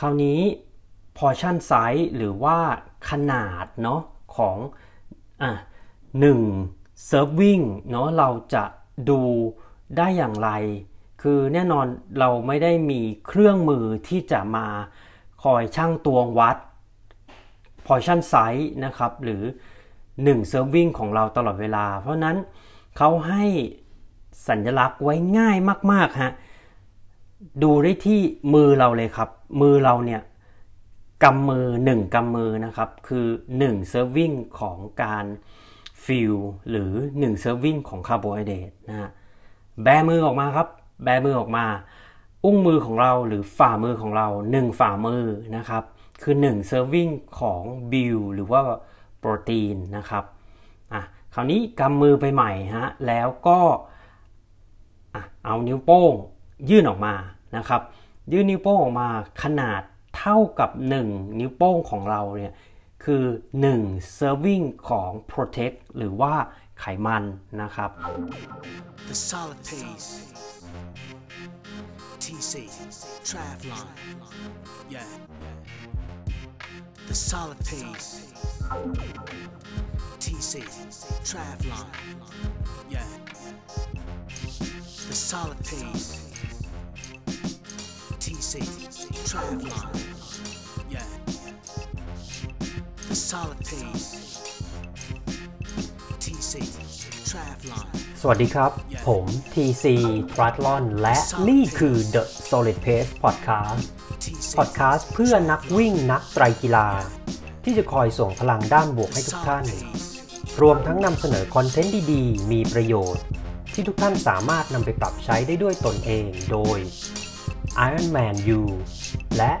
คราวนี้ portion size หรือว่าขนาดเนาะของอะหนึ่ง serving เนาะเราจะดูได้อย่างไร คือแน่นอนเราไม่ได้มีเครื่องมือที่จะมาคอยช่างตวงวัด portion size นะครับ หรือ 1 serving ของเราตลอดเวลา เพราะนั้นเขาให้สัญลักษณ์ไว้ง่ายมาก ๆ ฮะ ดูได้ที่มือเราเลยครับ มือเราเนี่ยกำมือ 1กำมือนะครับ คือ1 serving ของการ fuel หรือ1 serving ของคาร์โบไฮเดรตนะฮะแบมือออกมาครับ แบมือออกมา อุ้งมือของเราหรือฝ่ามือของเรา 1 ฝ่ามือนะครับ คือ1 serving ของ build หรือว่าโปรตีนนะครับอะคราวนี้กำมือไปใหม่ฮะแล้วก็เอานิ้วโป้งยื่นออกมานะครับ ยื่นนิ้วโป้งออกมาขนาดเท่ากับ 1 นิ้วโป้งของเราเนี่ยคือ 1 serving ของ protect หรือว่าไขมันนะครับ The solid pace. TC. Travlon. Yeah. The solid pace. TC. Travlon. Yeah. The solid pace. TC. Travlon. Yeah. The solid pace. TC. Travlon. สวัสดีครับ ผม TC Triathlon และนี่คือ The Solid Pace Podcast TC. Podcast เพื่อนักวิ่งนักไตรกีฬา ที่จะคอยส่งพลังด้านบวกให้ทุกท่าน รวมทั้งนำเสนอคอนเทนต์ดีๆ มีประโยชน์ ที่ทุกท่านสามารถนำไปปรับใช้ได้ด้วยตนเองโดย Ironman U และ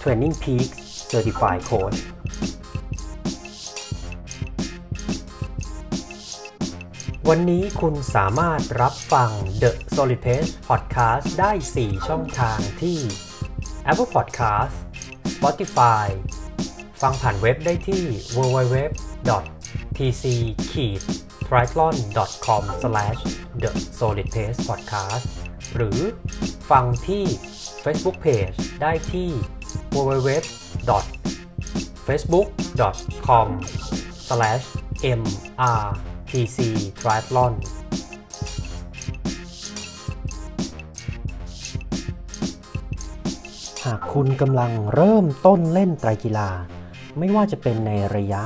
Training Peaks Certified Coach วันนี้คุณสามารถรับฟัง The Solid Pace Podcast ได้ 4 ช่องทางที่ Apple Podcast Spotify ฟังผ่านเว็บได้ที่ www tc triathlon com the solid pace podcast หรือฟังที่ Facebook Page ได้ที่ www facebook com mrtc triathlon หากคุณกำลังเริ่มต้นเล่นไตรกีฬา ไม่ว่าจะเป็นในระยะ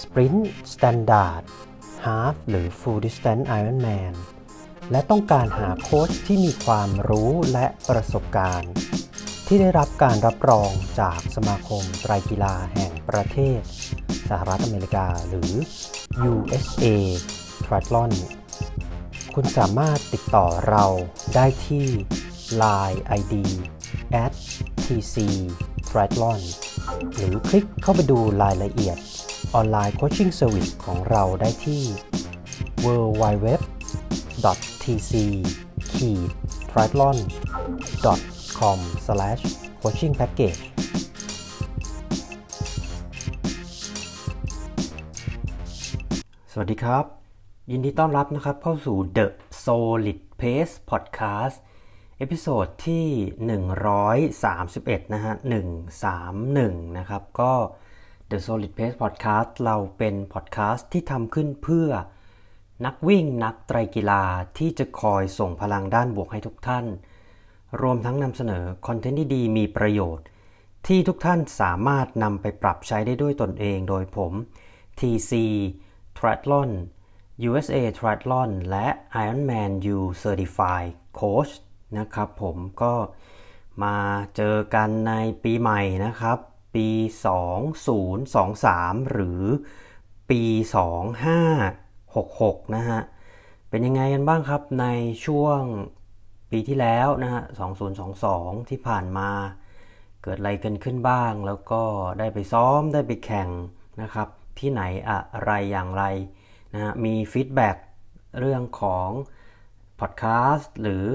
Sprint Standard Half หรือ Full Distance Ironman และต้องการหาโค้ชที่มีความรู้และประสบการณ์ ที่ได้รับการรับรองจากสมาคมไตรกีฬาแห่งประเทศ สหรัฐอเมริกาหรือ USA Triathlon คุณสามารถติดต่อเราได้ที่ Line ID at tc triathlon หรือคลิกเข้าไปดูรายละเอียด online coaching service ของเราได้ที่ www tc triathlon com coaching package สวัสดีครับ ยินดีต้อนรับนะครับเข้าสู่ The Solid Pace Podcast episode ที่ 131 นะฮะ 131 นะครับ ก็ The Solid Pace Podcast เราเป็นพอดแคสต์ที่ทำขึ้นเพื่อ นักวิ่งนักไตรกีฬาที่จะคอยส่งพลังด้านบวกให้ทุกท่าน รวมทั้งนำเสนอคอนเทนต์ดีๆมีประโยชน์ ที่ทุกท่านสามารถนำไปปรับใช้ได้ด้วยตนเองโดยผม TC Triathlon USA Triathlon และ Ironman U Certified Coach นะครับผมก็มาเจอกันในปีใหม่นะครับ ปี 2023 หรือปี 66 นะฮะ เป็นยังไงกันบ้างครับในช่วงปีที่แล้วนะฮะ 2022 ที่ผ่านมา เกิดอะไรกันขึ้นบ้าง แล้วก็ได้ไปซ้อมได้ไปแข่งนะครับ ที่ไหนอะไรอย่างไรนะฮะ มี feedback เรื่องของพอดแคสต์หรือ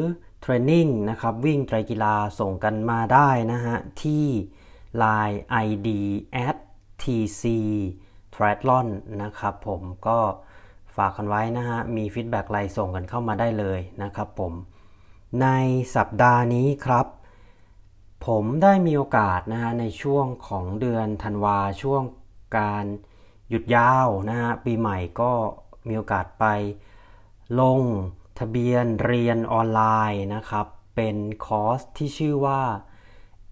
training นะครับ วิ่งไตรกีฬาส่งกันมาได้นะฮะ ที่ Line ID at tc triathlon นะครับผมก็ ฝากกันไว้นะฮะ มี feedback ไลน์ส่งกันเข้ามาได้เลยนะครับผม ในสัปดาห์นี้ครับ ผมได้มีโอกาสนะฮะในช่วงของเดือนธันวาช่วงการหยุดยาวนะฮะปีใหม่ก็มีโอกาสไปลงทะเบียนเรียนออนไลน์นะครับ เป็นคอร์สที่ชื่อว่า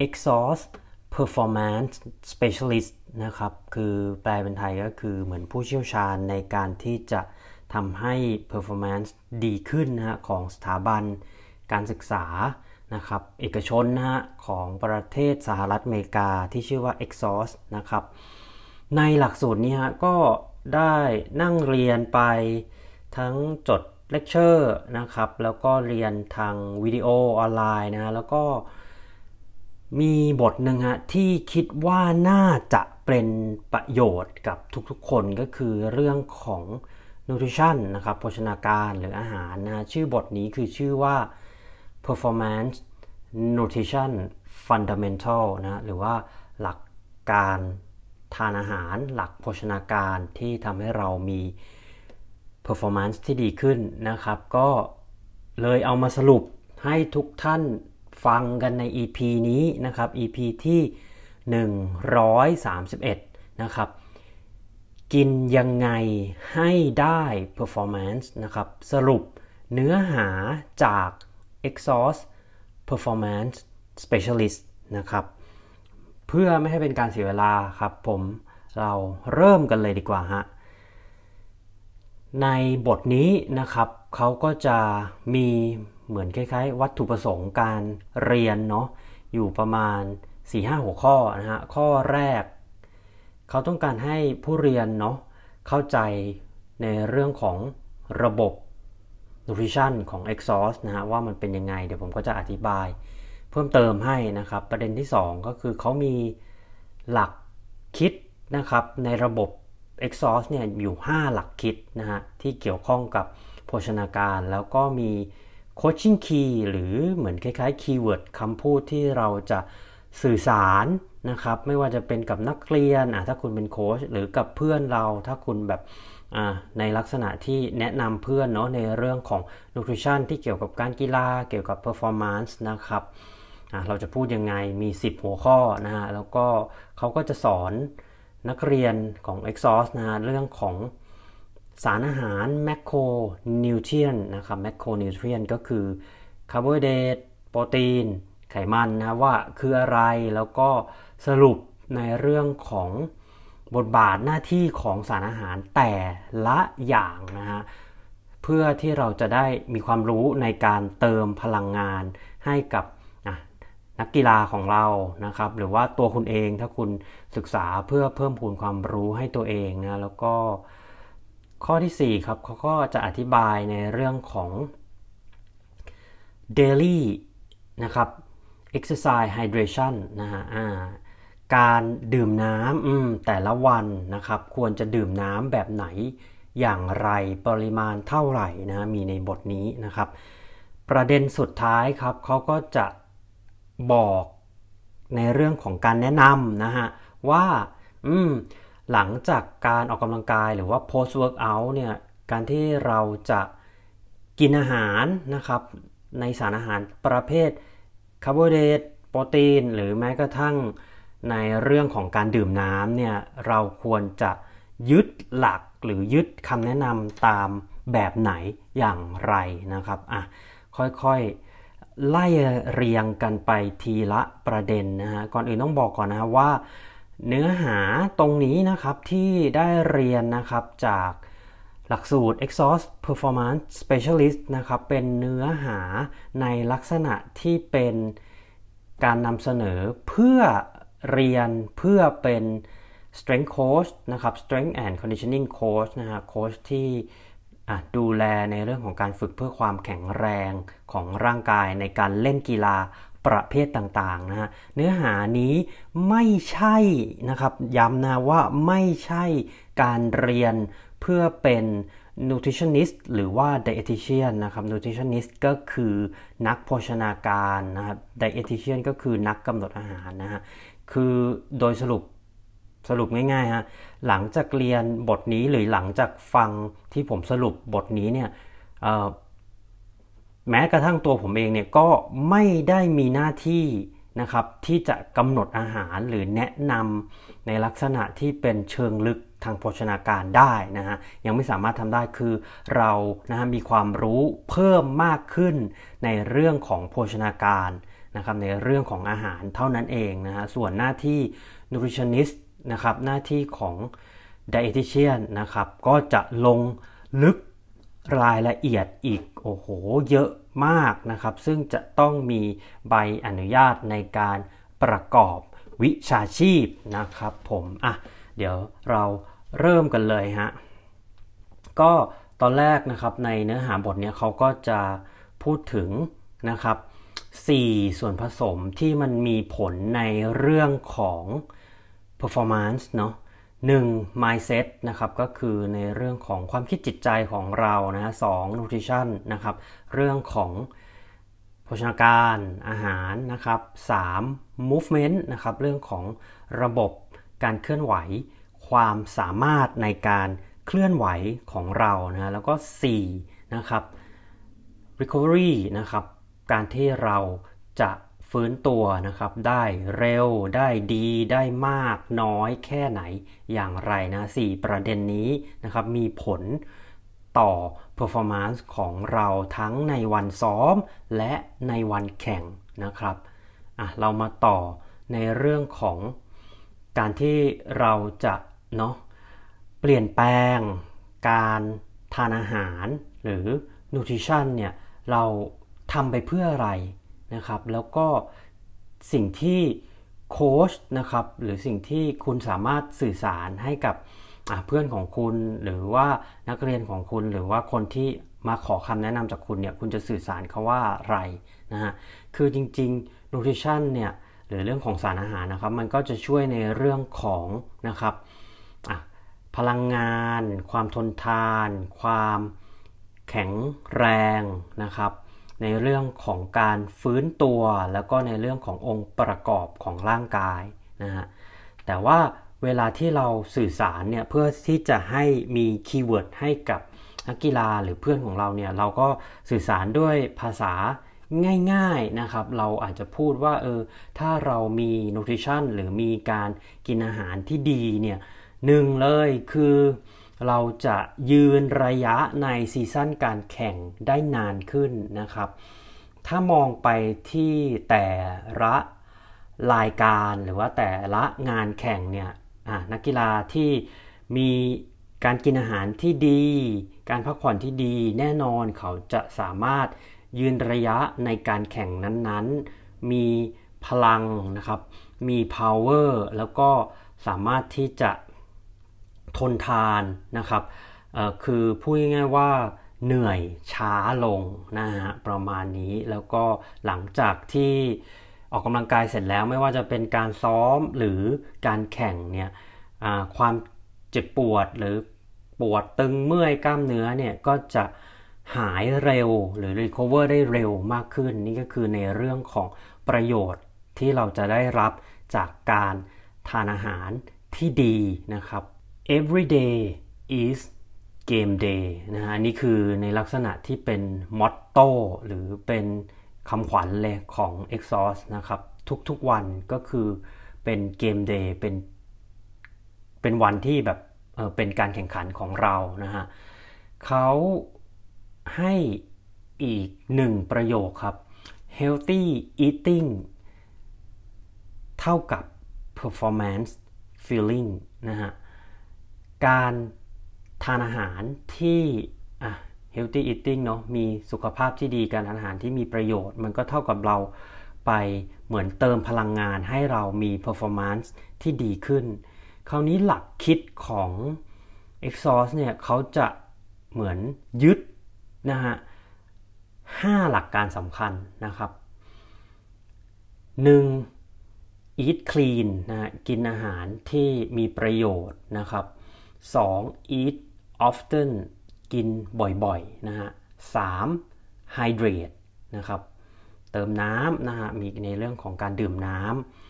EXOS Performance Specialist นะครับ คือแปลเป็นไทยก็คือเหมือนผู้เชี่ยวชาญในการที่จะทำให้ performance ดีขึ้นนะฮะของสถาบันการศึกษานะครับเอกชนนะฮะของประเทศสหรัฐอเมริกาที่ชื่อว่า Exhaust นะครับในหลักสูตรนี้ฮะก็ได้นั่งเรียนไปทั้งจดเลคเชอร์นะครับแล้วก็เรียนทางวิดีโอออนไลน์นะแล้วก็ มีบทหนึ่งฮะที่คิดว่าน่าจะเป็นประโยชน์กับทุกๆคนก็คือเรื่องของ nutrition นะครับโภชนาการหรืออาหารนะชื่อบทนี้คือชื่อว่า performance nutrition fundamental นะหรือว่าหลักการทานอาหารหลักโภชนาการที่ทำให้เรามี performance ที่ดีขึ้นนะครับ ก็เลยเอามาสรุปให้ทุกท่าน ฟังกันใน EP นี้นะครับ EP ที่ 131 นะครับ กินยังไงให้ได้ performance นะครับ สรุปเนื้อหาจาก Exhaust Performance Specialist นะครับ เพื่อไม่ให้เป็นการเสียเวลาครับผมเราเริ่มกันเลยดีกว่าฮะในบทนี้นะครับเขาก็จะมี เหมือนคล้ายๆ วัตถุประสงค์การเรียนเนาะอยู่ประมาณ 4-5 หัวข้อนะฮะข้อแรก เขาต้องการให้ผู้เรียนเนาะเข้าใจในเรื่องของระบบ nutrition ของ exhaust นะฮะว่ามันเป็นยังไง เดี๋ยวผมก็จะอธิบาย เพิ่มเติมให้นะครับ ประเด็นที่ 2 ก็คือเขามีหลักคิดนะครับในระบบ exhaust เนี่ยอยู่ 5 หลักคิดนะฮะที่เกี่ยวข้องกับโภชนาการแล้วก็มี coaching key หรือเหมือนคล้ายๆ keyword คำพูดที่เราจะสื่อสารนะครับ ไม่ว่าจะเป็นกับนักเรียนถ้าคุณเป็นโค้ชหรือกับเพื่อนเราถ้าคุณแบบในลักษณะที่แนะนำเพื่อนเนาะในเรื่องของ nutrition ที่เกี่ยวกับการกีฬาเกี่ยวกับ performance นะครับเราจะพูดยังไงมี 10 หัวข้อนะฮะแล้วก็เขาก็จะสอนนักเรียนของ Exhaust นะฮะเรื่องของ สารอาหาร macro nutrient นะครับ macro nutrient ก็คือคาร์โบไฮเดรตโปรตีน ไขมันนะว่าคืออะไรแล้วก็สรุปในเรื่องของบทบาทหน้าที่ของสารอาหารแต่ละอย่างนะฮะเพื่อที่เราจะได้มีความรู้ในการเติมพลังงานให้กับนักกีฬาของเรานะครับ หรือว่าตัวคุณเองถ้าคุณศึกษาเพื่อเพิ่มพูนความรู้ให้ตัวเองนะแล้วก็ ข้อที่ 4 ครับเขาก็จะอธิบายในเรื่องของ daily นะครับ exercise hydration นะฮะการดื่มน้ำแต่ละวันนะครับ ควรจะดื่มน้ำแบบไหนอย่างไรปริมาณเท่าไหร่นะมีในบทนี้นะครับ ประเด็นสุดท้ายครับเขาก็จะบอกในเรื่องของการแนะนำนะฮะว่า อืม หลังจากการออกกำลังกายหรือว่า post workout เนี่ยการที่เราจะกินอาหารนะครับในสารอาหารประเภทคาร์โบไฮเดรตโปรตีน หรือแม้กระทั่งในเรื่องของการดื่มน้ำเนี่ยเราควรจะยึดหลักหรือยึดคำแนะนำตามแบบไหนอย่างไรนะครับอะค่อยๆไล่เรียงกันไปทีละประเด็นนะฮะก่อนอื่นต้องบอกก่อนนะว่า เนื้อหาตรงนี้นะครับที่ได้เรียนนะครับจากหลักสูตร EXOS Performance Specialist นะครับเป็นเนื้อหาในลักษณะที่เป็นการนำเสนอเพื่อเรียนเพื่อเป็น strength coach นะครับ strength and conditioning coach นะฮะโค้ชที่ดูแลในเรื่องของการฝึกเพื่อความแข็งแรงของร่างกายในการเล่นกีฬา ประเภทต่างๆนะฮะเนื้อหานี้ไม่ใช่นะครับย้ำนะว่าไม่ใช่การเรียนเพื่อเป็น nutritionist หรือว่า dietitian นะครับ nutritionist ก็คือนักโภชนาการนะครับ dietitian ก็คือนักกำหนดอาหารนะฮะคือโดยสรุปสรุปง่ายๆฮะหลังจากเรียนบทนี้หรือหลังจากฟังที่ผมสรุปบทนี้เนี่ย แม้กระทั่งตัวผมเองเนี่ยก็ไม่ได้มีหน้าที่นะครับที่จะกำหนดอาหารหรือแนะนำในลักษณะที่เป็นเชิงลึกทางโภชนาการได้นะฮะยังไม่สามารถทำได้คือเรานะฮะมีความรู้เพิ่มมากขึ้นในเรื่องของโภชนาการนะครับในเรื่องของอาหารเท่านั้นเองนะฮะส่วนหน้าที่ nutritionist นะครับหน้าที่ของ dietitian นะครับก็จะลงลึก รายละเอียดอีกโอ้โหเยอะมากนะครับ ซึ่งจะต้องมีใบอนุญาตในการประกอบวิชาชีพนะครับผมอะเดี๋ยวเราเริ่มกันเลยฮะก็ตอนแรกนะครับในเนื้อหาบทเนี้ยเขาก็จะพูดถึงนะครับ 4 ส่วนผสมที่มันมีผลในเรื่องของ performance เนาะ หนึ่ง mindset นะครับก็คือในเรื่องของความคิดจิตใจของเรานะฮะสอง nutrition นะครับเรื่องของโภชนาการอาหารนะครับสาม movement นะครับเรื่องของระบบการเคลื่อนไหว ความสามารถในการเคลื่อนไหวของเรานะแล้วก็4นะครับ recovery นะครับการที่เราจะ ฟื้นตัวนะครับได้เร็วได้ดีได้มากน้อยแค่ไหนอย่างไรนะสี่ประเด็นนี้นะครับมีผลต่อ performance ของเราทั้งในวันซ้อมและในวันแข่งนะครับอะเรามาต่อในเรื่องของการที่เราจะเนาะเปลี่ยนแปลงการทานอาหารหรือ nutrition เนี่ยเราทำไปเพื่ออะไร นะครับ แล้วก็สิ่งที่โค้ชนะครับหรือสิ่งที่คุณสามารถสื่อสารให้กับเพื่อนของคุณหรือว่านักเรียนของคุณหรือว่าคนที่มาขอคำแนะนำจากคุณเนี่ยคุณจะสื่อสารเขาว่าอะไรนะฮะคือจริงๆ nutrition เนี่ยหรือเรื่องของสารอาหารนะครับ มันก็จะช่วยในเรื่องของนะครับพลังงาน ความทนทาน ความแข็งแรงนะครับ ในเรื่องของการฟื้นตัว แล้วก็ในเรื่องขององค์ประกอบของร่างกายนะฮะแต่ว่าเวลาที่เราสื่อสารเนี่ยเพื่อที่จะให้มี keyword ให้กับนักกีฬาหรือเพื่อนของเราเนี่ยเราก็สื่อสารด้วยภาษาง่ายๆนะครับ เราอาจจะพูดว่าเออถ้าเรามี nutrition หรือมีการกินอาหารที่ดีเนี่ยหนึ่งเลยคือ เราจะยืนระยะใน season การแข่งได้นานขึ้นนะครับ ถ้ามองไปที่แต่ละรายการหรือว่าแต่ละงานแข่งเนี่ยนักกีฬาที่มีการกินอาหารที่ดี การพักผ่อนที่ดีแน่นอนเขาจะสามารถยืนระยะในการแข่งนั้นๆ มีพลังนะครับ มี power แล้วก็สามารถที่จะ ทนทานนะครับคือพูดง่ายๆว่าเหนื่อยช้าลงนะฮะประมาณนี้แล้วก็หลังจากที่ออกกำลังกายเสร็จแล้วไม่ว่าจะเป็นการซ้อมหรือการแข่งเนี่ยความเจ็บปวดหรือปวดตึงเมื่อยกล้ามเนื้อเนี่ยก็จะหายเร็วหรือ recover ได้เร็วมากขึ้น นี่ก็คือในเรื่องของประโยชน์ที่เราจะได้รับจากการทานอาหารที่ดีนะครับ every day is game day นะฮะนี่คือในลักษณะที่เป็นมอตโต้หรือเป็นคำขวัญเลยของ Exhaust นะครับ ทุกๆวันก็คือเป็นเกมเดย์เป็นเป็นวันที่แบบเเป็นการแข่งขันของเรานะฮะเขาให้อีกหนึ่งประโยคครับ healthy eating เท่ากับ performance feeling นะฮะ การทานอาหารที่อะ healthy eating เนาะมีสุขภาพที่ดีการทานอาหารที่มีประโยชน์ มันก็เท่ากับเราไปเหมือนเติมพลังงานให้เรามี performance ที่ดีขึ้น คราวนี้หลักคิดของ Exhaust เนี่ยเขาจะเหมือนยึดนะฮะห้าหลักการสำคัญนะครับ 1. eat clean นะฮะกินอาหารที่มีประโยชน์นะครับ 2. eat often กินบ่อยๆนะฮะ 3. hydrate นะครับ เติมน้ำนะฮะ มีในเรื่องของการดื่มน้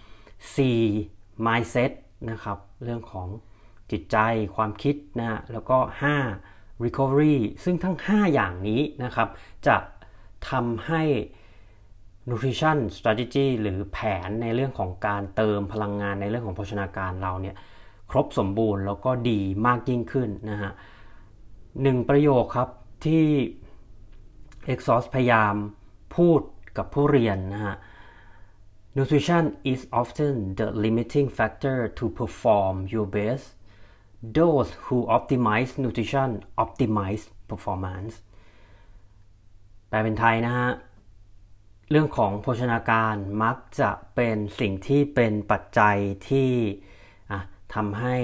ำ 4. mindset นะครับ เรื่องของจิตใจความคิดนะฮะ แล้วก็ 5. recovery ซึ่งทั้ง 5 อย่างนี้นะครับ จะทำให้ nutrition strategy หรือแผนในเรื่องของการเติมพลังงานในเรื่องของโภชนาการเราเนี่ย ครบสมบูรณ์แล้วก็ดีมากยิ่งขึ้นนะฮะหนึ่งประโยคครับที่ Exhaust พยายามพูดกับผู้เรียนนะฮะ Nutrition is often the limiting factor to perform your best. Those who optimize nutrition optimize performance. แปลเป็นไทยนะฮะ เรื่องของโภชนาการมักจะเป็นสิ่งที่เป็นปัจจัยที่ ทำให้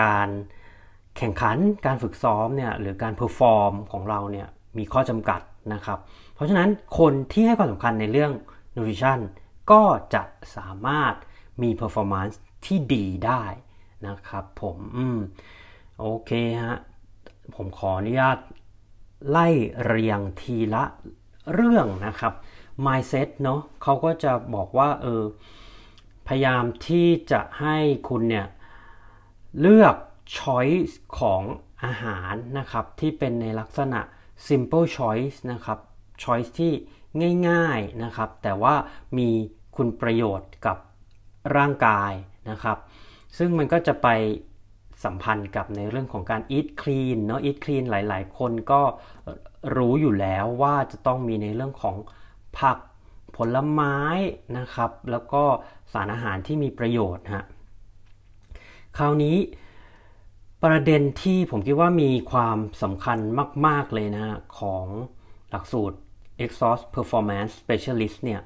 การแข่งขันการฝึกซ้อมเนี่ยหรือการ perform ของเราเนี่ยมีข้อจำกัดนะครับ เพราะฉะนั้นคนที่ให้ความสำคัญในเรื่อง nutrition ก็จะสามารถมี performance ที่ดีได้นะครับผมอืมโอเคฮะผมขออนุญาตไล่เรียงทีละเรื่องนะครับ mindset เนาะเขาก็จะบอกว่าเออ พยายามที่จะให้คุณเนี่ยเลือก choice ของอาหารนะครับที่เป็นในลักษณะ simple choice นะครับ choice ที่ง่ายๆนะครับ แต่ว่ามีคุณประโยชน์กับร่างกายนะครับ ซึ่งมันก็จะไปสัมพันธ์กับในเรื่องของการ eat clean เนาะ eat clean หลายๆ คนก็รู้อยู่แล้วว่าจะต้องมีในเรื่องของผัก ผลไม้นะครับ แล้วก็สารอาหารที่มีประโยชน์ฮะคราวนี้ประเด็นที่ผมคิดว่ามีความสำคัญมาก ๆ เลยนะของหลักสูตร EXOS Performance Specialist เนี่ย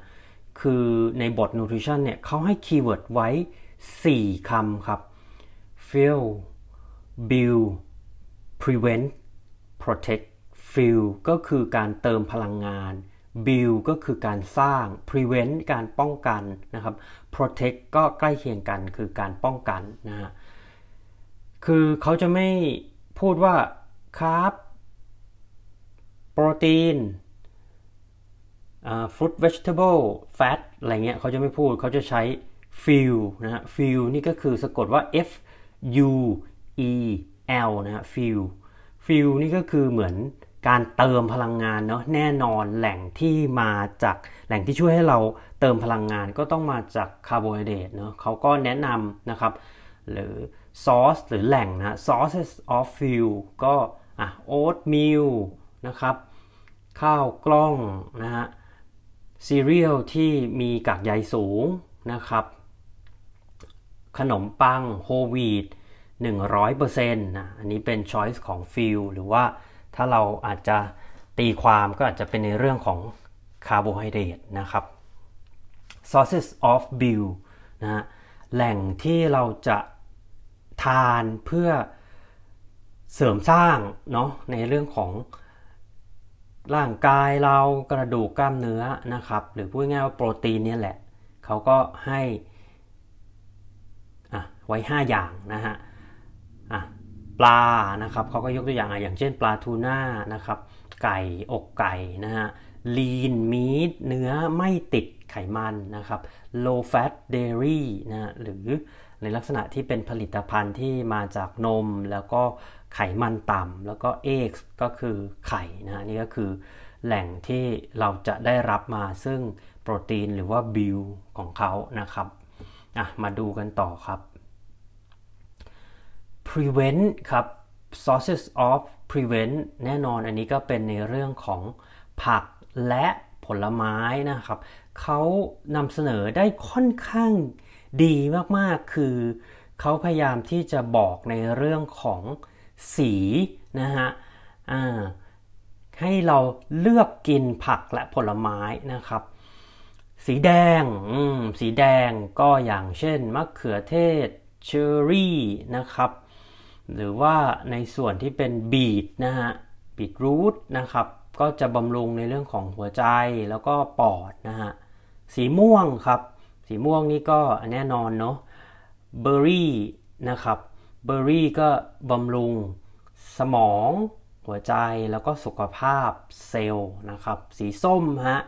คือในบท Nutrition เนี่ยเขาให้ keyword ไว้ 4คำครับ fuel build prevent protect fuel ก็คือการเติมพลังงาน build ก็คือการสร้าง prevent การป้องกันนะครับ protect ก็ใกล้เคียงกันคือการป้องกันนะฮะคือเขาจะไม่พูดว่า carb โปรตีน fruit vegetable fat อะไรเงี้ยเขาจะไม่พูดเขาจะใช้ fuel นะฮะ fuel นี่ก็คือสะกดว่า F U E L นะฮะ fuel fuel นี่ก็คือเหมือน การเติมพลังงานเนาะแน่นอนแหล่งที่มาจากแหล่งที่ช่วยให้เราเติมพลังงานก็ต้องมาจากคาร์โบไฮเดรตเนาะเขาก็แนะนำนะครับ หรือซอสหรือแหล่งนะ sources of fuel ก็อะ oatmeal นะครับ ข้าวกล้องนะฮะซีเรียลที่มีกากใยสูงนะครับ ขนมปังโฮวีต100%นะอันนี้เป็น choice ของฟิลหรือว่า ถ้าเราอาจจะตีความก็อาจจะเป็นในเรื่องของคาร์โบไฮเดรตนะครับ sources of bill นะฮะแหล่งที่เราจะทานเพื่อเสริมสร้างเนาะในเรื่องของร่างกายเรากระดูกกล้ามเนื้อนะครับ หรือพูดง่ายว่าโปรตีนเนี่ยแหละ เขาก็ให้อะไว้ 5 อย่างนะฮะ ปลานะครับเขาก็ยกตัวอย่างอย่างเช่นปลาทูน่านะครับไก่อกไก่นะฮะลีนมีทเนื้อไม่ติดไขมันนะครับ low fat dairy นะหรือในลักษณะที่เป็นผลิตภัณฑ์ที่มาจากนมแล้วก็ไขมันต่ำแล้วก็ eggs ก็คือไข่นะนี่ก็คือแหล่งที่เราจะได้รับมาซึ่งโปรตีนหรือว่าบิลของเขานะครับมาดูกันต่อครับ prevent ครับ sources of prevent แน่นอนอันนี้ก็เป็นในเรื่องของผักและผลไม้นะครับเขานำเสนอได้ค่อนข้างดีมากๆ คือเขาพยายามที่จะบอกในเรื่องของสีนะฮะให้เราเลือกกินผักและผลไม้นะครับ สีแดงสีแดงก็อย่างเช่นมะเขือเทศเชอรี่นะครับ หรือว่าในส่วนที่เป็นบีทนะฮะบีทรูทนะครับก็จะบำรุงในเรื่องของหัวใจแล้วก็ปอดนะฮะสีม่วงครับ สีม่วงนี่ก็แน่นอนเนาะเบอร์รี่นะครับเบอร์รี่ก็บำรุงสมอง หัวใจแล้วก็สุขภาพเซลล์นะครับ สีส้มฮะ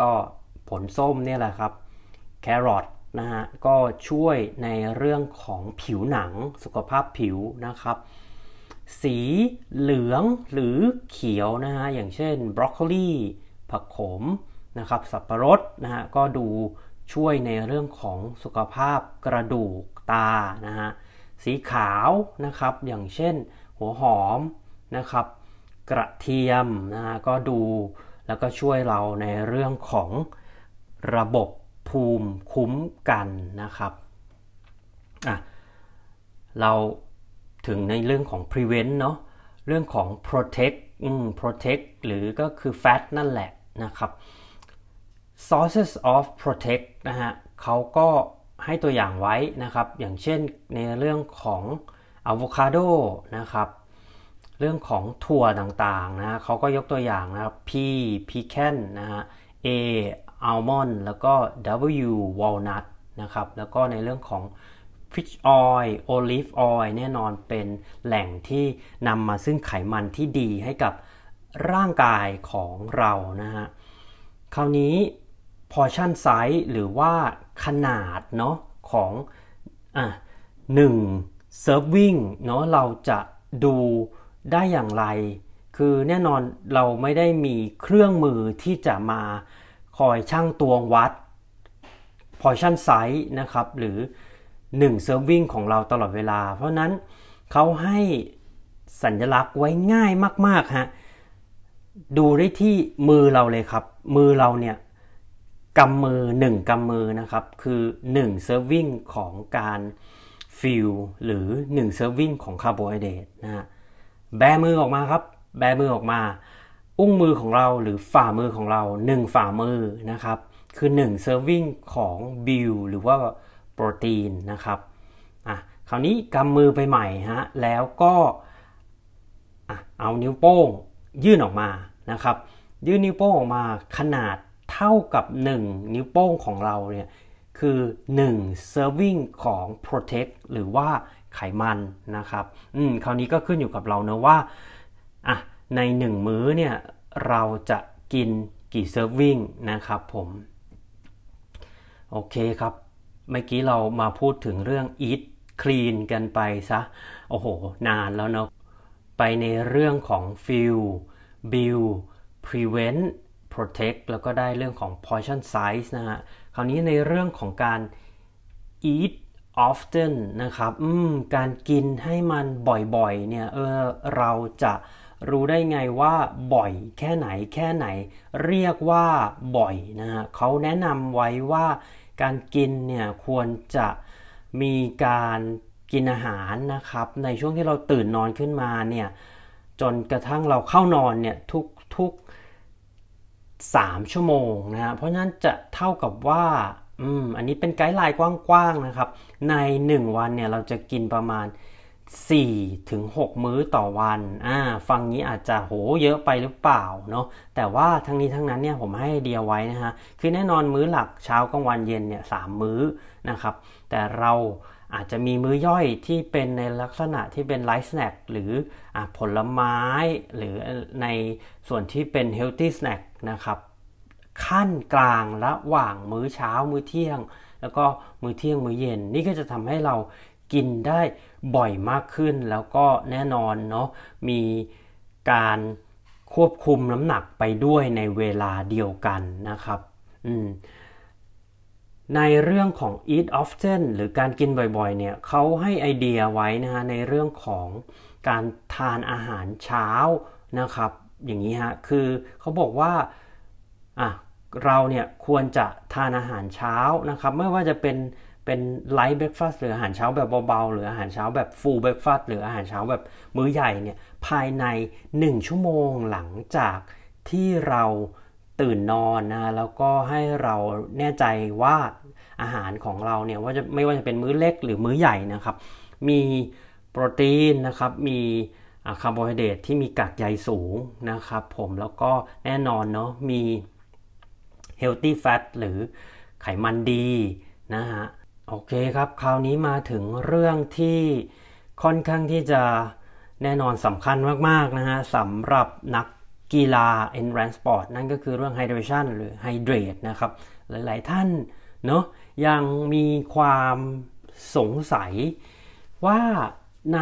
ก็ผลส้มเนี่ยแหละครับแครอท นะฮะก็ช่วยในเรื่องของผิวหนังสุขภาพผิวนะครับ สีเหลืองหรือเขียวนะฮะอย่างเช่นบรอกโคลีผักขมนะครับสับประรดนะฮะก็ดูช่วยในเรื่องของสุขภาพกระดูกตานะฮะสีขาวนะครับอย่างเช่นหัวหอมนะครับ กระเทียมนะฮะก็ดูแล้วก็ช่วยเราในเรื่องของระบบ ภูมิคุ้มกันนะครับอะเราถึงในเรื่องของ prevent เนาะเรื่องของ protect อืม protect หรือก็คือ fat นั่นแหละนะครับ sources of protect นะฮะเขาก็ให้ตัวอย่างไว้นะครับ อย่างเช่นในเรื่องของ avocado นะครับ เรื่องของถั่วต่างๆนะเขาก็ยกตัวอย่างนะครับ P pecan นะฮะ A almond แล้วก็ W walnut นะครับ แล้วก็ในเรื่องของ fish oil olive oil แน่นอนเป็นแหล่งที่นำมาซึ่งไขมันที่ดีให้กับร่างกายของเรานะฮะ คราวนี้ portion size หรือว่าขนาดเนาะของอะหนึ่ง serving เนาะเราจะดูได้อย่างไร คือแน่นอนเราไม่ได้มีเครื่องมือที่จะมา คอยช่างตวงวัด portion size นะครับ หรือ 1 serving ของเราตลอดเวลา เพราะนั้นเขาให้สัญลักษณ์ไว้ง่ายมากๆฮะดูได้ที่มือเราเลยครับ มือเราเนี่ยกำมือ 1กำมือนะครับ คือ1 serving ของการฟิลหรือ1 serving ของคาร์โบไฮเดรตนะฮะแบมือออกมาครับ แบมือออกมา อุ้งมือของเราหรือฝ่ามือของเรา 1 ฝ่ามือนะครับ คือ 1 serving ของบิลหรือว่าโปรตีนนะครับอะคราวนี้กำมือไปใหม่ฮะแล้วก็อะเอานิ้วโป้งยื่นออกมานะครับ ยื่นนิ้วโป้งออกมาขนาดเท่ากับ 1 นิ้วโป้งของเราเนี่ยคือ 1 serving ของ protect หรือว่าไขมันนะครับ อืม คราวนี้ก็ขึ้นอยู่กับเราเนะว่า อะ ใน 1 มื้อเนี่ยเราจะกินกี่ serving นะครับผม โอเคครับ เมื่อกี้เรามาพูดถึงเรื่อง eat clean กันไปซะ โอ้โห นานแล้วเนาะไปในเรื่องของ feel build prevent protect แล้วก็ได้เรื่องของ portion size นะฮะ คราวนี้ในเรื่องของการ eat often นะครับ อืม การกินให้มันบ่อยๆ เนี่ย เออ เราจะ รู้ได้ไงว่าบ่อยแค่ไหนแค่ไหน เรียกว่าบ่อยนะฮะเขาแนะนำไว้ว่าการกินเนี่ยควรจะมีการกินอาหารนะครับ ในช่วงที่เราตื่นนอนขึ้นมาเนี่ยจนกระทั่งเราเข้านอนเนี่ยทุกทุก3ชั่วโมงนะฮะเพราะฉะนั้นจะเท่ากับว่าอืมอันนี้เป็น guideline กว้างๆนะครับ ใน 1 วันเนี่ยเราจะกินประมาณ 4ถึง6มื้อต่อวันอ่าฟังนี้อาจจะโหเยอะไปหรือเปล่าเนาะแต่ว่าทั้งนี้ทั้งนั้นเนี่ยผมให้เดียไว้นะฮะคือแน่นอนมื้อหลักเช้ากลางวันเย็นเนี่ย3 มื้อนะครับแต่เราอาจจะมีมื้อย่อยที่เป็นในลักษณะที่เป็น light snack หรือผลไม้หรือในส่วนที่เป็น healthy snackนะครับขั้นกลางระหว่างมื้อเช้ามื้อเที่ยง แล้วก็มื้อเที่ยงมื้อเย็น นี่ก็จะทำให้เรา กินได้บ่อยมากขึ้น แล้วก็แน่นอนเนาะมีการควบคุมน้ำหนักไปด้วยในเวลาเดียวกันนะครับในเรื่องของ eat often หรือการกินบ่อยๆเนี่ยเขาให้ไอเดียไว้นะฮะในเรื่องของการทานอาหารเช้านะครับ อย่างนี้ฮะคือเขาบอกว่าอะเราเนี่ยควรจะทานอาหารเช้านะครับ ไม่ว่าจะเป็น เป็นไลท์เบรกฟาสต์หรืออาหารเช้าแบบเบาๆ หรืออาหารเช้าแบบฟูลเบรกฟาสต์หรืออาหารเช้าแบบมื้อใหญ่เนี่ยภายใน 1 ชั่วโมงหลังจากที่เราตื่นนอนนะแล้วก็ให้เราแน่ใจว่าอาหารของเราเนี่ยว่าจะไม่ว่าจะเป็นมื้อเล็กหรือมื้อใหญ่นะครับ มีโปรตีนนะครับมีคาร์โบไฮเดรตที่มีกากใยสูงนะครับผมแล้วก็แน่นอนเนาะมี healthy fat หรือไขมันดีนะฮะ โอเคครับ คราวนี้มาถึงเรื่องที่ค่อนข้างที่จะแน่นอนสำคัญมาก ๆ นะฮะสำหรับนักกีฬา endurance sport นั่นก็คือเรื่อง hydration หรือ hydrate นะครับ หลาย ๆ ท่านเนาะยังมีความสงสัยว่าใน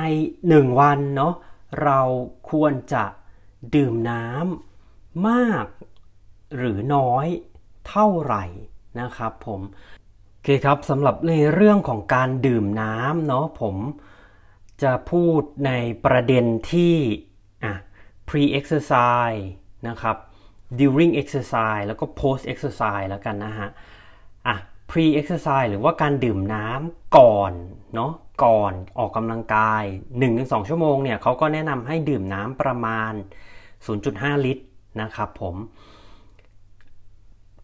หนึ่งวันเนาะเราควรจะดื่มน้ำมากหรือน้อยเท่าไหร่นะครับผม คครับสำหรับในเรื่องของการดื่มน้ำเนาะผมจะพูดในประเด็นที่อะ pre exercise นะครับ during exercise แล้วก็ post exercise แล้วกันนะฮะอะ pre exercise หรือว่าการดื่มน้ำก่อนเนาะก่อนออกกำลังกาย 1-2 ชั่วโมงเนี่ยเขาก็แนะนำให้ดื่มน้ำประมาณ 0.5 ลิตรนะครับผม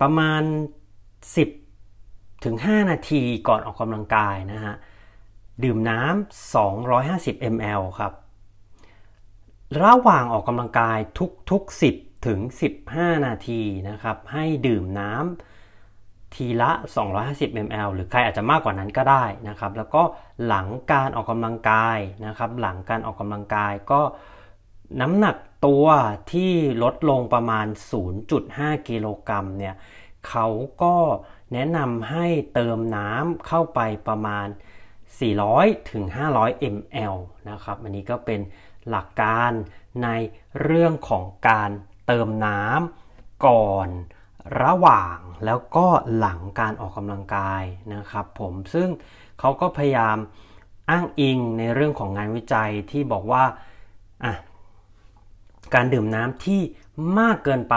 ประมาณ 10 ถึง 5 นาทีก่อนออกกำลังกายนะฮะ ดื่มน้ำ 250 ml ครับ ระหว่างออกกำลังกายทุกๆ 10 ถึง 15 นาทีนะครับ ให้ดื่มน้ำทีละ 250 ml หรือใครอาจจะมากกว่านั้นก็ได้นะครับ แล้วก็หลังการออกกำลังกายนะครับ หลังการออกกำลังกายก็น้ำหนักตัวที่ลดลงประมาณ 0.5 กิโลกรัมเนี่ยเขาก็ แนะนำให้เติมน้ำเข้าไปประมาณ 400ถึง500 ml นะครับ อันนี้ก็เป็นหลักการในเรื่องของการเติมน้ำก่อนระหว่างแล้วก็หลังการออกกำลังกายนะครับผมซึ่งเขาก็พยายามอ้างอิงในเรื่องของงานวิจัยที่บอกว่าอะการดื่มน้ำที่มากเกินไป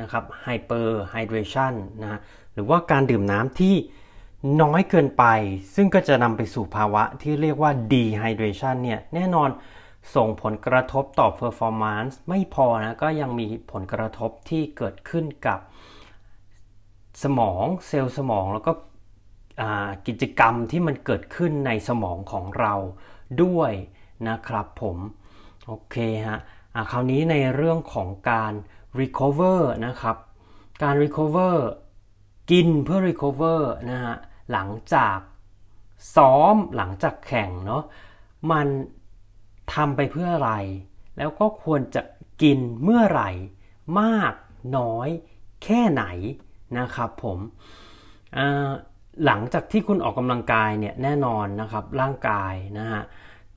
นะครับ hyperhydrationนะ หรือว่าการดื่มน้ำที่น้อยเกินไป ซึ่งก็จะนำไปสู่ภาวะที่เรียกว่า dehydration เนี่ยแน่นอนส่งผลกระทบต่อ performance ไม่พอนะ ก็ยังมีผลกระทบที่เกิดขึ้นกับสมองเซลล์สมองแล้วก็กิจกรรมที่มันเกิดขึ้นในสมองของเราด้วยนะครับผมโอเคฮะคราวนี้ในเรื่องของการ recover นะครับ การ recover กินเพื่อ recover นะฮะหลังจากซ้อมหลังจากแข่งเนาะมันทำไปเพื่ออะไร แล้วก็ควรจะกินเมื่อไหร่ มากน้อย แค่ไหนนะครับผมหลังจากที่คุณออกกำลังกายเนี่ยแน่นอนนะครับร่างกายนะฮะ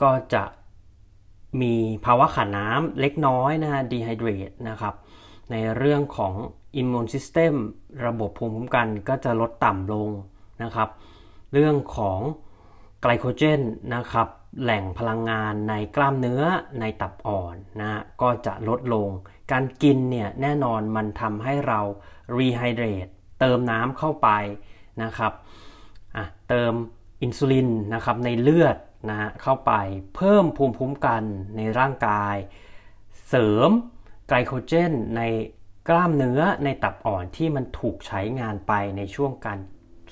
ก็จะมีภาวะขาดน้ำเล็กน้อยนะฮะ dehydrate นะครับในเรื่องของ immune system ระบบภูมิคุ้มกันก็จะลดต่ำลงนะครับ เรื่องของไกลโคเจนนะครับแหล่งพลังงานในกล้ามเนื้อในตับอ่อนนะก็จะลดลง การกินเนี่ยแน่นอนมันทำให้เรา rehydrate เติมน้ำเข้าไปนะครับเติมอินซูลินนะครับในเลือดนะฮะเข้าไปเพิ่มภูมิคุ้มกันในร่างกาย เสริมไกลโคเจนใน กล้ามเนื้อในตับอ่อนที่มันถูกใช้งานไปในช่วงการ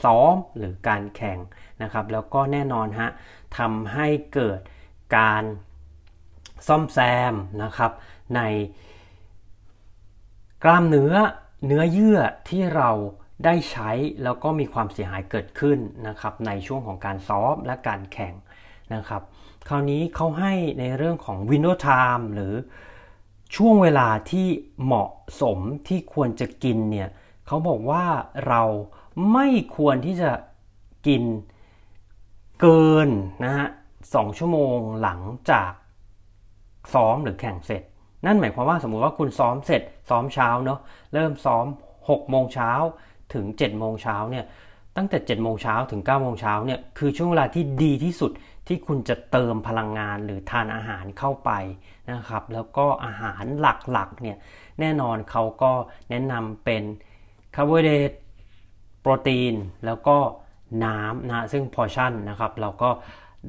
ซ้อมหรือการแข่งนะครับ แล้วก็แน่นอนฮะทำให้เกิดการซ่อมแซมนะครับ ในกล้ามเนื้อเนื้อเยื่อที่เราได้ใช้แล้วก็มีความเสียหายเกิดขึ้นนะครับ ในช่วงของการซ้อมและการแข่งนะครับ คราวนี้เขาให้ในเรื่องของ window time หรือ ช่วงเวลาที่เหมาะสมที่ควรจะกินเนี่ยเขาบอกว่าเราไม่ควรที่จะกินเกินนะฮะสองชั่วโมงหลังจากซ้อมหรือแข่งเสร็จ นั่นหมายความว่าสมมุติว่าคุณซ้อมเสร็จซ้อมเช้าเนาะเริ่มซ้อม6โมงเช้าถึง7โมงเช้าเนี่ยตั้งแต่7โมงเช้าถึง9โมงเช้าเนี่ยคือช่วงเวลาที่ดีที่สุดที่คุณจะเติมพลังงานหรือทานอาหารเข้าไป นะครับ แล้วก็อาหารหลักๆเนี่ยแน่นอนเขาก็แนะนำเป็นคาร์โบไฮเดรตโปรตีน แล้วก็น้ำนะซึ่งพอชั่นนะครับ เราก็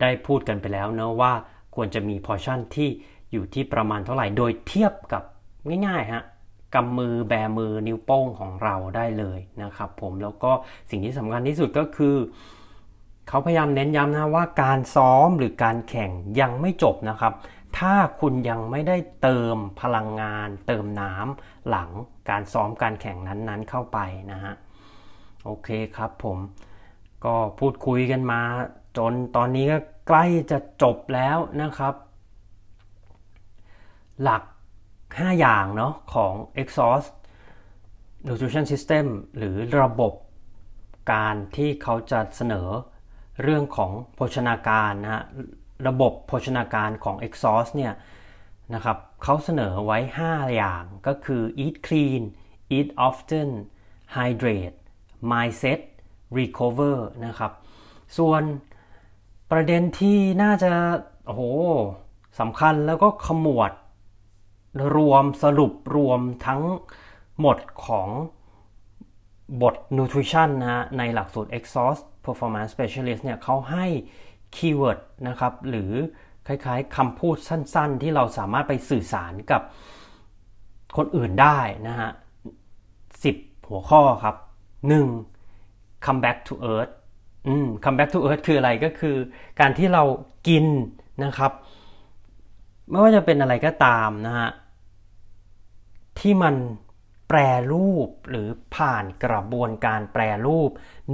ได้พูดกันไปแล้วเนะว่าควรจะมีพอชั่นที่อยู่ที่ประมาณเท่าไหร่ โดยเทียบกับง่ายๆฮะกำมือแบมือนิ้วโป้งของเราได้เลยนะครับผมแล้วก็สิ่งที่สำคัญที่สุดก็คือเขาพยายามเน้นย้ำนะว่าการซ้อมหรือการแข่งยังไม่จบนะครับ ถ้าคุณยังไม่ได้เติมพลังงาน เติมน้ำหลังการซ้อมการแข่งนั้นๆเข้าไปนะฮะโอเคครับผมก็พูดคุยกันมา จนตอนนี้ก็ใกล้จะจบแล้วนะครับ หลัก 5 อย่างเนาะของ exhaust nutrition system หรือระบบการที่เขาจะเสนอเรื่องของโภชนาการนะฮะ ระบบโภชนาการของ exhaust เนี่ยนะครับเขาเสนอไว้ 5 อย่างก็คือ eat clean eat often hydrate mindset recover นะครับ ส่วนประเด็นที่น่าจะ โอ้โหสำคัญแล้วก็ขมวดรวมสรุปรวมทั้งหมดของบท nutrition นะฮะในหลักสูตร exhaust performance specialist เนี่ยเขาให้ คีย์เวิร์ดนะครับหรือคล้ายๆคำพูดสั้นๆ ที่เราสามารถไปสื่อสารกับคนอื่นได้นะฮะ10 หัวข้อครับ 1. come back to earth อืม come back to earth คืออะไรก็คือ การที่เรากินนะครับ ไม่ว่าจะเป็นอะไรก็ตามนะฮะ ที่มันแปรรูปหรือผ่านกระบวนการแปรรูป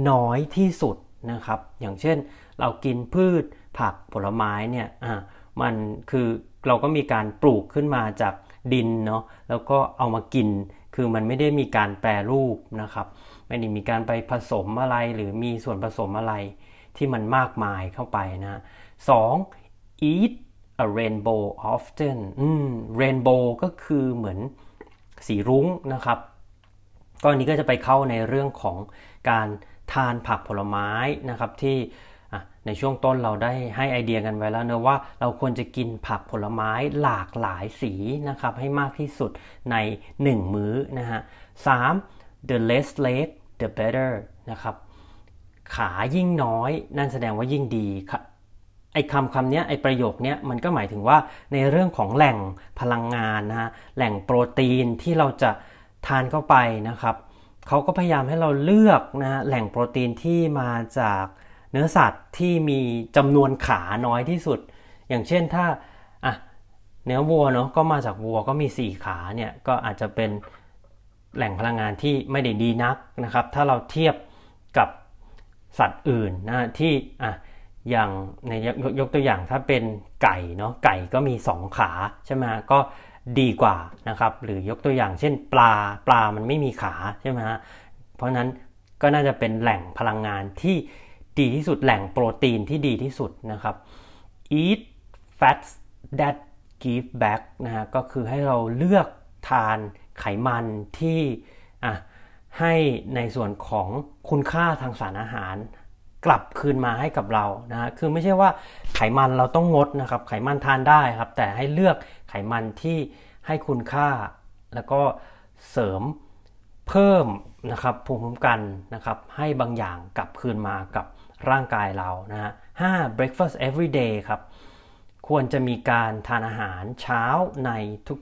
น้อยที่สุดนะครับ อย่างเช่น เรากินพืชผักผลไม้เนี่ยอ่ามันคือเราก็มีการปลูกขึ้นมาจากดินเนาะแล้วก็เอามากิน คือมันไม่ได้มีการแปรรูปนะครับไม่ได้มีการไปผสมอะไรหรือมีส่วนผสมอะไรที่มันมากมายเข้าไปนะสอง eat a rainbow often อืม rainbow ก็คือเหมือนสีรุ้งนะครับก็อันนี้ก็จะไปเข้าในเรื่องของการทานผักผลไม้นะครับที่ ในช่วงต้นเราได้ให้ไอเดียกันไว้แล้วเนะว่าเราควรจะกินผักผลไม้หลากหลายสีนะครับให้มากที่สุดใน 1 มื้อนะฮะ 3. the less leg the better นะครับขายิ่งน้อยนั่นแสดงว่ายิ่งดีไอ้คำคำนี้ไอ้ประโยคนี้มันก็หมายถึงว่าในเรื่องของแหล่งพลังงานนะฮะแหล่งโปรตีนที่เราจะทานเข้าไปนะครับเขาก็พยายามให้เราเลือกนะฮะแหล่งโปรตีนที่มาจาก เนื้อสัตว์ที่มีจำนวนขาน้อยที่สุด อย่างเช่นถ้าอะเนื้อวัวเนาะก็มาจากวัวก็มี 4 ขาเนี่ยก็อาจจะเป็นแหล่งพลังงานที่ไม่ได้ดีนักนะครับ ถ้าเราเทียบกับสัตว์อื่นนะที่อะอย่างในยยกตัวอย่างถ้าเป็นไก่เนาะไก่ก็มี 2 ขาใช่ไหมก็ดีกว่านะครับ หรือยกตัวอย่างเช่นปลาปลามันไม่มีขาใช่ไหมฮะเพราะนั้นก็น่าจะเป็นแหล่งพลังงานที่ ดีที่สุดแหล่งโปรตีนที่ดีที่สุดนะครับ eat fats that give back นะฮะก็คือให้เราเลือกทานไขมันที่อะให้ในส่วนของคุณค่าทางสารอาหาร กลับคืนมาให้กับเรานะฮะคือไม่ใช่ว่าไขมันเราต้องงดนะครับ ไขมันทานได้ครับ แต่ให้เลือกไขมันที่ให้คุณค่า แล้วก็เสริมเพิ่มนะครับภูมิคุ้มกันนะครับ ให้บางอย่างกลับคืนมากับ ร่างกายเรานะฮะห้า breakfast every day ครับ ควรจะมีการทานอาหารเช้าใน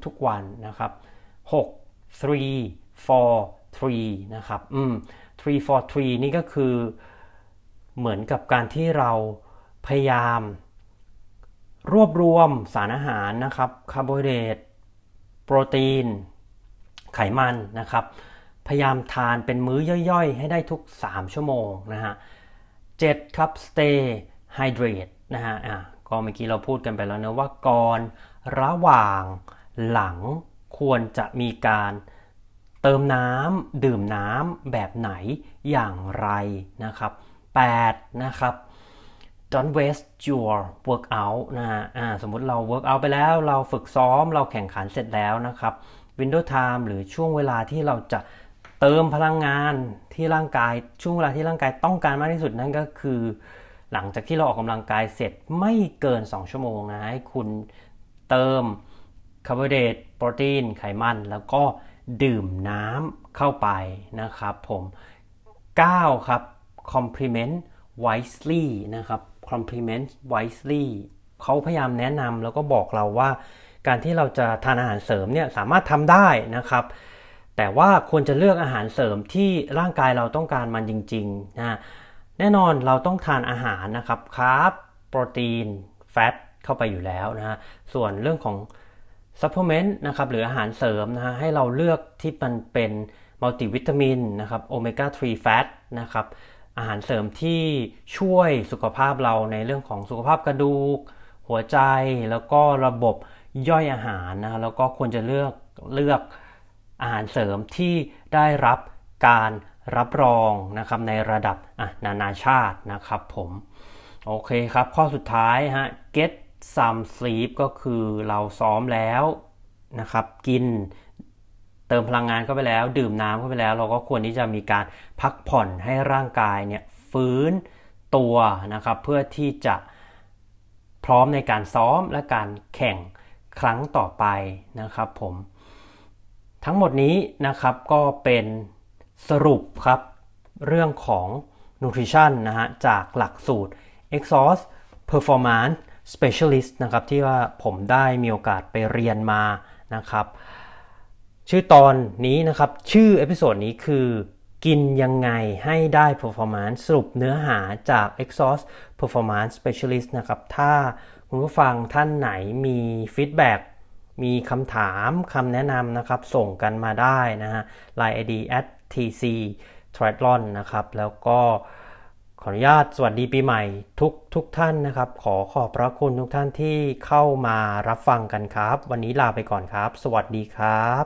ทุกๆวันนะครับ6 3 4 3นะครับอืม3 4 3นี่ก็คือเหมือนกับการที่เราพยายามรวบรวมสารอาหารนะครับคาร์โบไฮเดรตโปรตีน ไขมันนะครับ พยายามทานเป็นมื้อย่อยๆ ให้ได้ทุก 3 ชั่วโมงนะฮะ 7 ครับ stay hydrate นะฮะอะก็เมื่อกี้เราพูดกันไปแล้วนะว่าก่อนระหว่างหลังควรจะมีการเติมน้ำดื่มน้ำแบบไหนอย่างไรนะครับ 8 นะครับ don't waste your workout นะฮะสมมุติเรา workout ไปแล้วเราฝึกซ้อมเราแข่งขันเสร็จแล้วนะครับ window time หรือช่วงเวลาที่เราจะ เติมพลังงานที่ร่างกายช่วงเวลาที่ร่างกายต้องการมากที่สุดนั่นก็คือ หลังจากที่เราออกกำลังกายเสร็จไม่เกิน 2 ชั่วโมงนะให้คุณเติมคาร์โบไฮเดรตโปรตีนไขมัน แล้วก็ดื่มน้ำเข้าไปนะครับผม9ครับ complement wisely นะครับ complement wisely เขาพยายามแนะนำแล้วก็บอกเราว่า การที่เราจะทานอาหารเสริมเนี่ยสามารถทำได้นะครับ แต่ว่าควรจะเลือกอาหารเสริมที่ร่างกายเราต้องการมันจริงๆนะแน่นอนเราต้องทานอาหารนะครับ carb โปรตีน fat เข้าไปอยู่แล้วนะฮะส่วนเรื่องของ supplement นะครับหรืออาหารเสริมนะฮะให้เราเลือกที่มันเป็น multivitamin นะครับโอเมก้า3 fat นะครับอาหารเสริมที่ช่วยสุขภาพเราในเรื่องของสุขภาพกระดูก หัวใจแล้วก็ระบบย่อยอาหารนะแล้วก็ควรจะเลือกเลือก อาหารเสริมที่ได้รับการรับรองนะครับในระดับนานาชาตินะครับผมโอเคครับ ข้อสุดท้ายฮะ get some sleep ก็คือเราซ้อมแล้วนะครับกินเติมพลังงานเข้าไปแล้ว ดื่มน้ำเข้าไปแล้ว เราก็ควรที่จะมีการพักผ่อนให้ร่างกายเนี่ยฟื้นตัวนะครับเพื่อที่จะพร้อมในการซ้อมและการแข่งครั้งต่อไปนะครับผม ทั้งหมดนี้นะครับก็เป็นสรุปครับ เรื่องของ nutrition นะฮะจากหลักสูตร EXOS performance specialist นะครับที่ว่าผมได้มีโอกาสไปเรียนมานะครับ ชื่อตอนนี้นะครับ ชื่อ episode นี้คือกินยังไงให้ได้ performance สรุปเนื้อหาจาก EXOS performance specialist นะครับ ถ้าคุณผู้ฟังท่านไหนมีฟีดแบ็ก มีคำถามคำแนะนำนะครับ ส่งกันมาได้นะฮะ line id at tc triathlon นะครับ แล้วก็ขออนุญาตสวัสดีปีใหม่ทุกทุกท่านนะครับ ขอขอบพระคุณทุกท่านที่เข้ามารับฟังกันครับ วันนี้ลาไปก่อนครับ สวัสดีครับ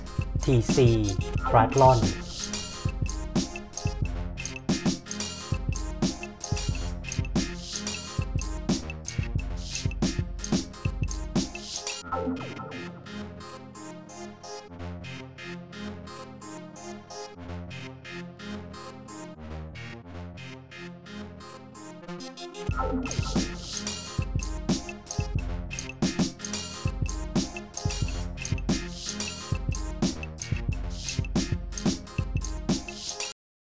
tc triathlon